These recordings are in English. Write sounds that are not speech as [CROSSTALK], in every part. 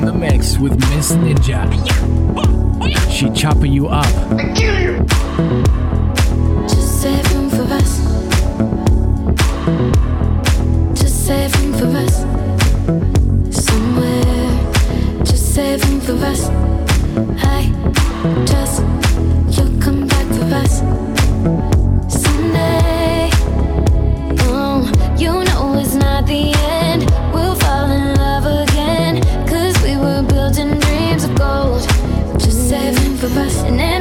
in the mix with Miss Ninja. She chopping you up. I kill you. Just for us. Just saving for us. Somewhere. Just saving for us. of us and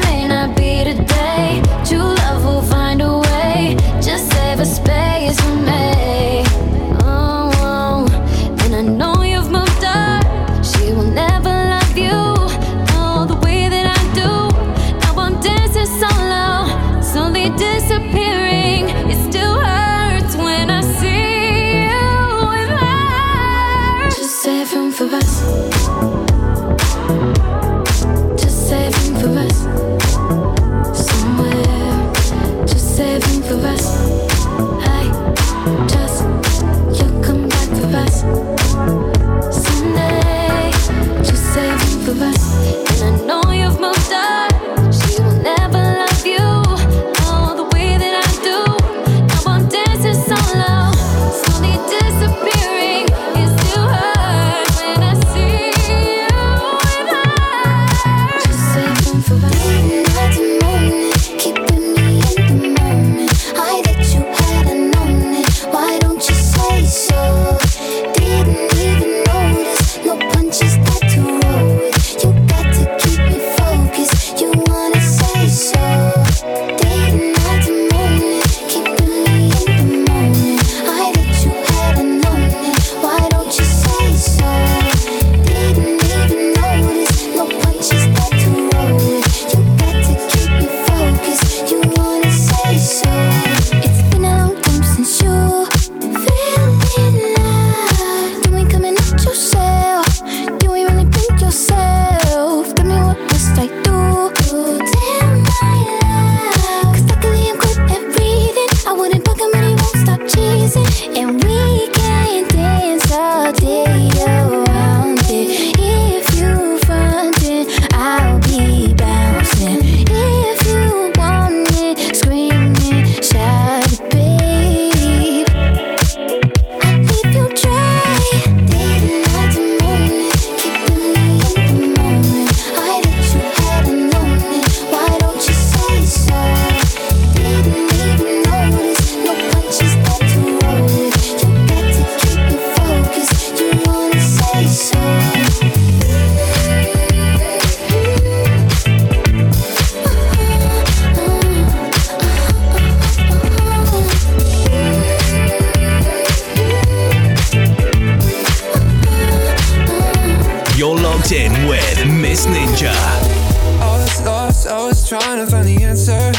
answer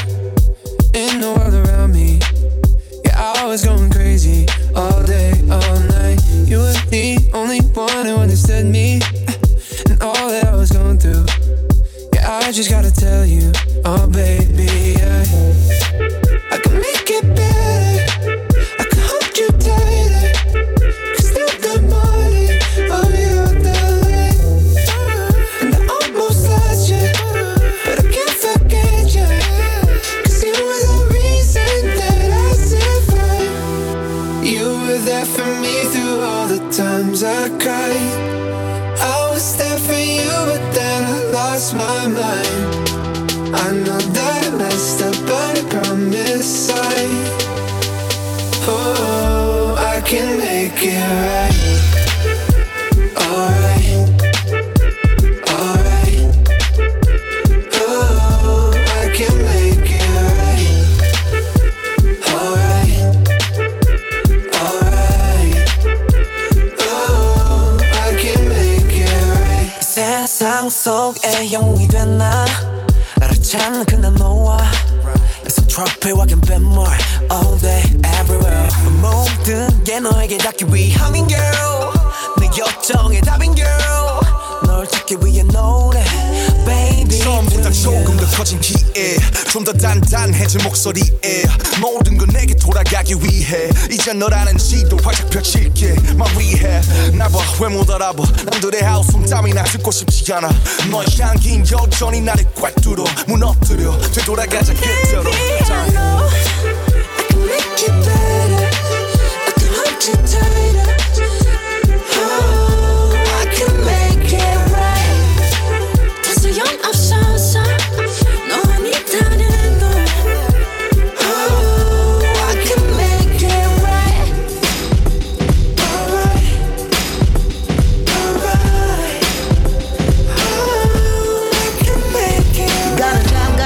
in the world around me. Yeah, I was going crazy all day, all night. You were the only one who understood me and all that I was going through. Yeah, I just gotta tell you. times I cried. I was there for you, but then I lost my mind. I know that I messed up, but I promise I, oh, I can make it right. 세상 속의 영웅이 됐나? 나를 찾는 그날 너와. It's a trap, I can bet more All day, everywhere. 모든 게 너에게 닿기 위함인 girl. 내 여정의 답인 girl. 널 찾기 위해 노래. 처음보다 조금 더 커진 기에 좀 더 단단해진 목소리에 모든 건 내게 돌아가기 위해 이제 너라는 지도 활짝 펼칠게. 말 위해. 나봐 왜 못 알아봐? 남들의 하우숨 땀이나 듣고 싶지 않아. 너의 향긴 여전히 나를 꽉 뚫어 무너뜨려 되돌아가자 그대로. Baby, I know I can make it better. I can hold you tighter.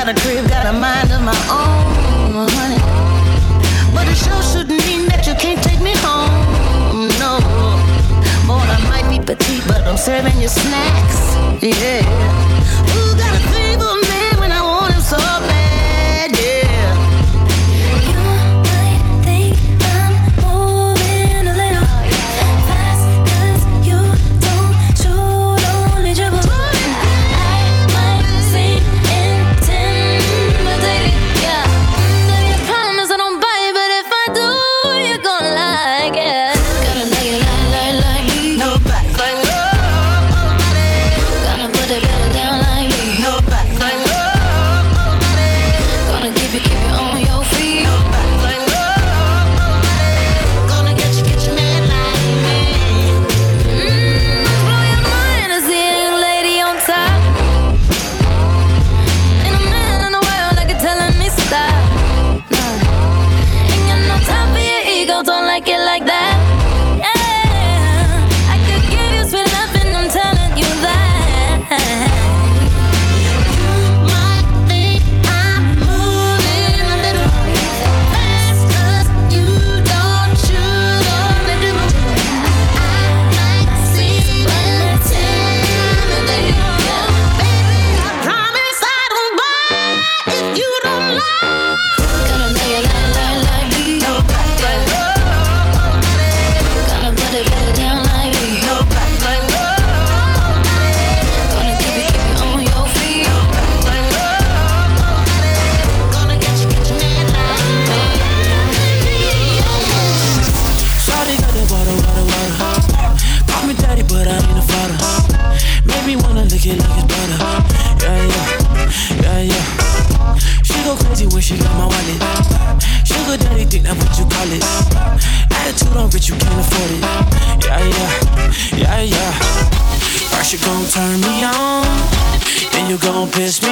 Got a crib, got a mind of my own, honey. But it sure shouldn't mean that you can't take me home, no. Boy, I might be petite, but I'm serving you snacks, yeah.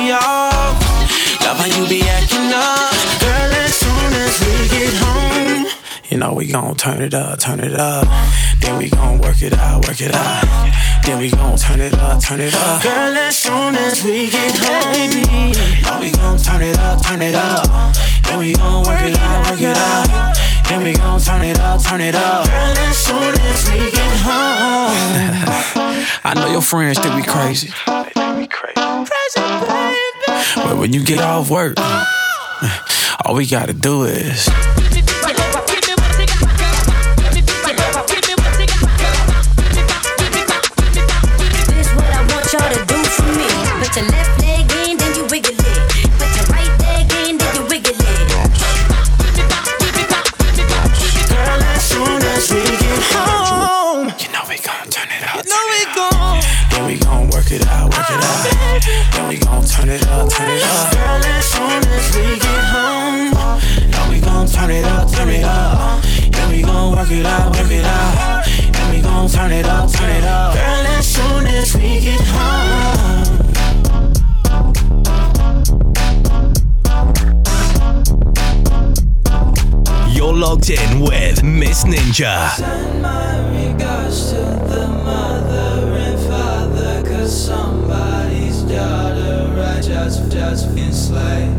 Me off. Love how you be acting up, girl. As soon as we get home. You know, we gon' turn it up, turn it up. Then we gon' work it out, work it out. Then we gon' turn it up, turn it up. Girl, as soon as we get home. Oh, we gon' turn it up, turn it up. Then we gon' work it out, work it out. Then we gon' turn it up, turn it up. Girl, as soon as we get home. [LAUGHS] I know your friends think we crazy. They think we crazy. But when you get off work, [LAUGHS] all we gotta do is. Work it out, work it out. Then we gon' turn it up, turn it up. Girl, as soon as we get home. You're logged in with Miss Ninja. Send my regards to the mother and father, cause somebody's daughter I just, just been enslaved.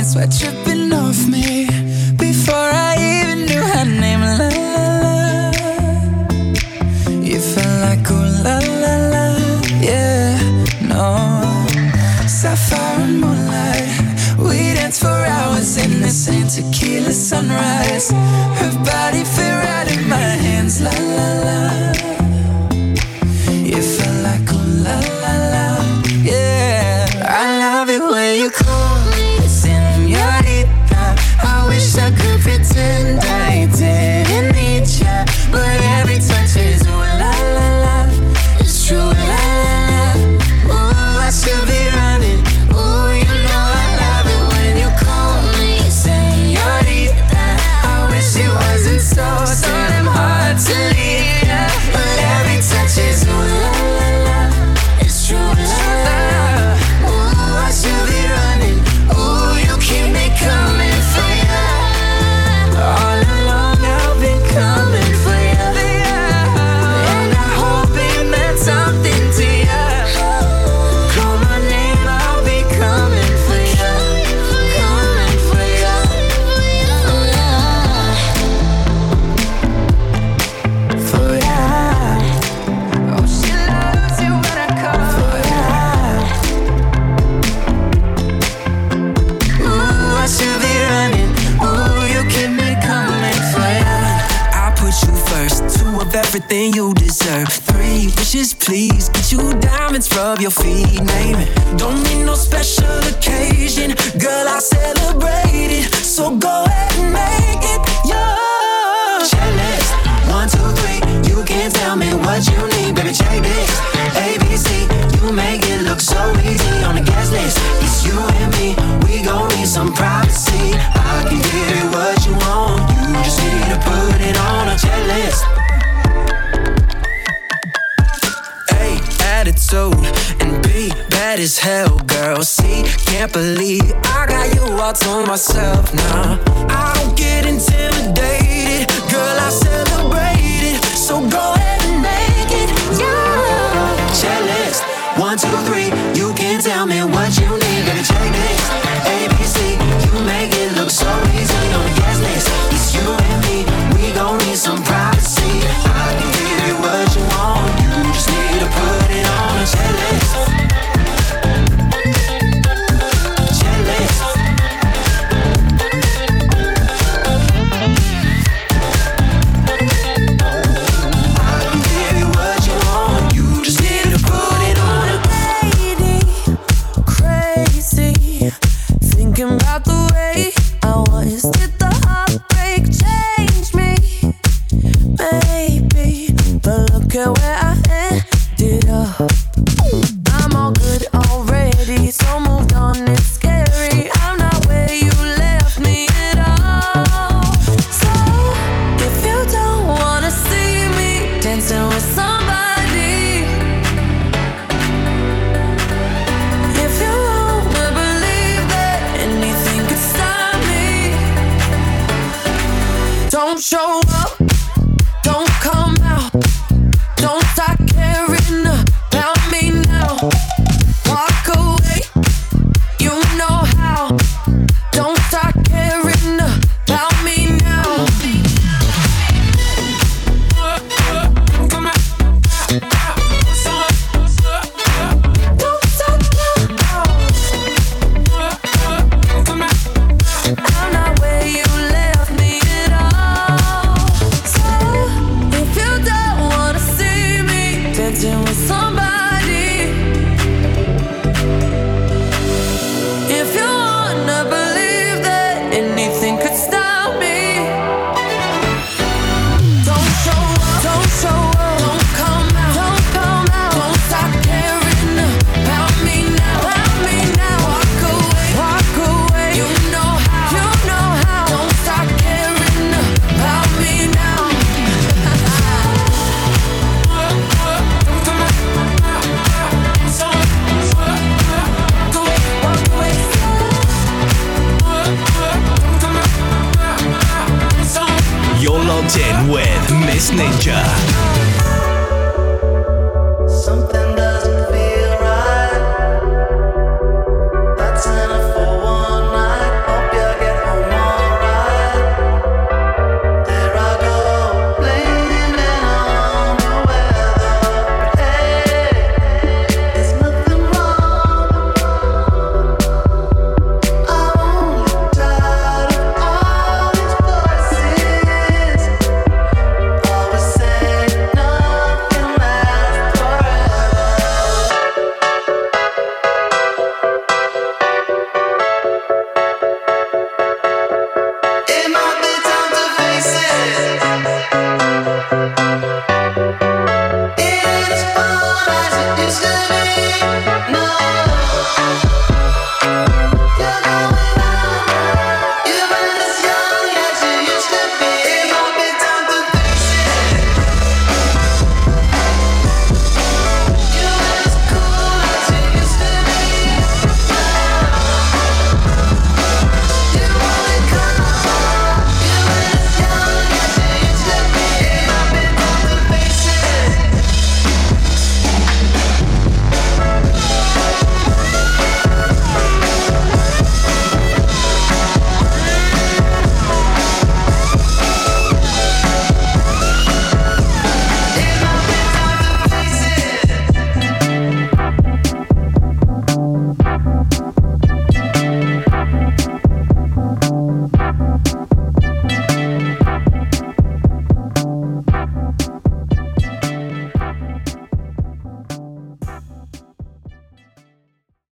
parents were tripping off me before I even knew her name. La la la, you felt like oh la la la, yeah, no. Sapphire and moonlight, we danced for hours in the same tequila sunrise. Her body fit right in my hands, la la la. have your feet name it. Don't need no special occasion, girl. I celebrate it, so go ahead and make it yours. Checklist one, two, three. You can tell me what you need, baby. Check this. A B C. You make it look so easy on the guest list. It's you and me. We gon' need some privacy. I can give you what you want. You just need to put it on a checklist. soul and be bad as hell, girl. See, can't believe I got you all to myself now. Nah, I don't get intimidated, girl. I celebrate it, so go ahead and make it. Yeah, checklist one, two, three.